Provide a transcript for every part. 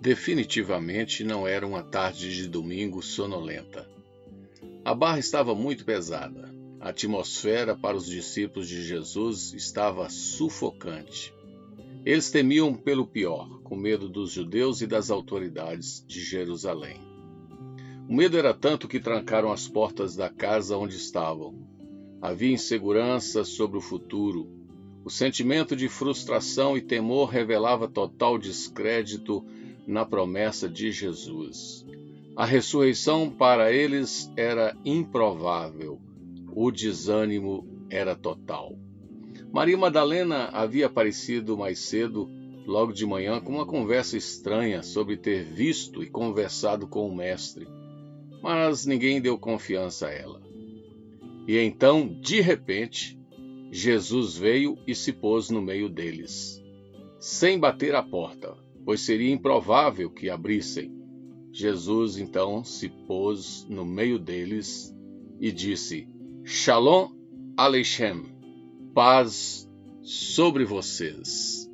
Definitivamente não era uma tarde de domingo sonolenta. A barra estava muito pesada. A atmosfera para os discípulos de Jesus estava sufocante. Eles temiam pelo pior, com medo dos judeus e das autoridades de Jerusalém. O medo era tanto que trancaram as portas da casa onde estavam. Havia insegurança sobre o futuro. O sentimento de frustração e temor revelava total descrédito na promessa de Jesus. A ressurreição para eles era improvável, o desânimo era total. Maria Madalena havia aparecido mais cedo, logo de manhã, com uma conversa estranha sobre ter visto e conversado com o Mestre, mas ninguém deu confiança a ela. E então, de repente, Jesus veio e se pôs no meio deles, sem bater a porta pois seria improvável que abrissem. Jesus então se pôs no meio deles e disse: Shalom Aleichem, paz sobre vocês.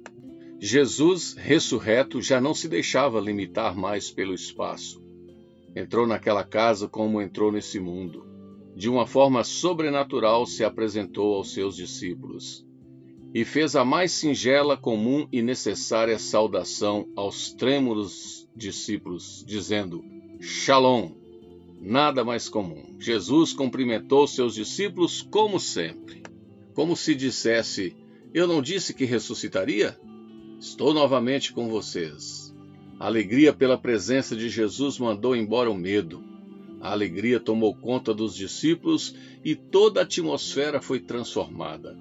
Jesus, ressurreto, já não se deixava limitar mais pelo espaço. Entrou naquela casa como entrou nesse mundo. De uma forma sobrenatural se apresentou aos seus discípulos e fez a mais singela, comum e necessária saudação aos trêmulos discípulos, dizendo: Shalom. Nada mais comum. Jesus cumprimentou seus discípulos como sempre, como se dissesse: Eu não disse que ressuscitaria? Estou novamente com vocês. A alegria pela presença de Jesus mandou embora o medo. A alegria tomou conta dos discípulos e toda a atmosfera foi transformada.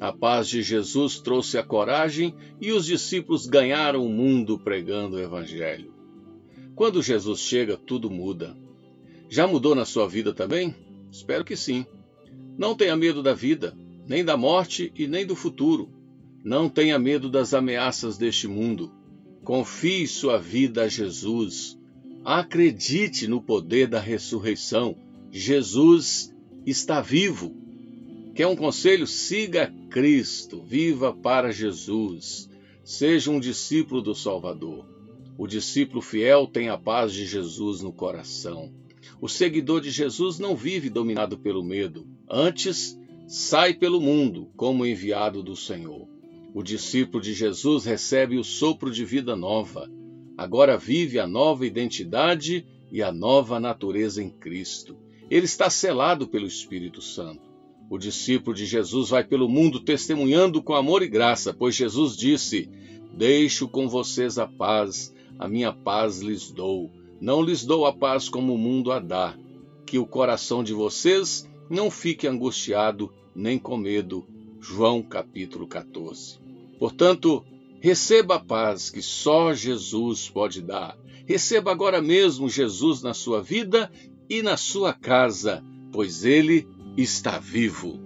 A paz de Jesus trouxe a coragem e os discípulos ganharam o mundo pregando o Evangelho. Quando Jesus chega, tudo muda. Já mudou na sua vida também? Espero que sim. Não tenha medo da vida, nem da morte e nem do futuro. Não tenha medo das ameaças deste mundo. Confie sua vida a Jesus. Acredite no poder da ressurreição. Jesus está vivo. Quer um conselho? Siga Cristo, viva para Jesus, seja um discípulo do Salvador. O discípulo fiel tem a paz de Jesus no coração. O seguidor de Jesus não vive dominado pelo medo, antes sai pelo mundo como enviado do Senhor. O discípulo de Jesus recebe o sopro de vida nova. Agora vive a nova identidade e a nova natureza em Cristo. Ele está selado pelo Espírito Santo. O discípulo de Jesus vai pelo mundo testemunhando com amor e graça, pois Jesus disse: Deixo com vocês a paz, a minha paz lhes dou. Não lhes dou a paz como o mundo a dá. Que o coração de vocês não fique angustiado nem com medo. João capítulo 14. Portanto, receba a paz que só Jesus pode dar. Receba agora mesmo Jesus na sua vida e na sua casa, pois ele está vivo.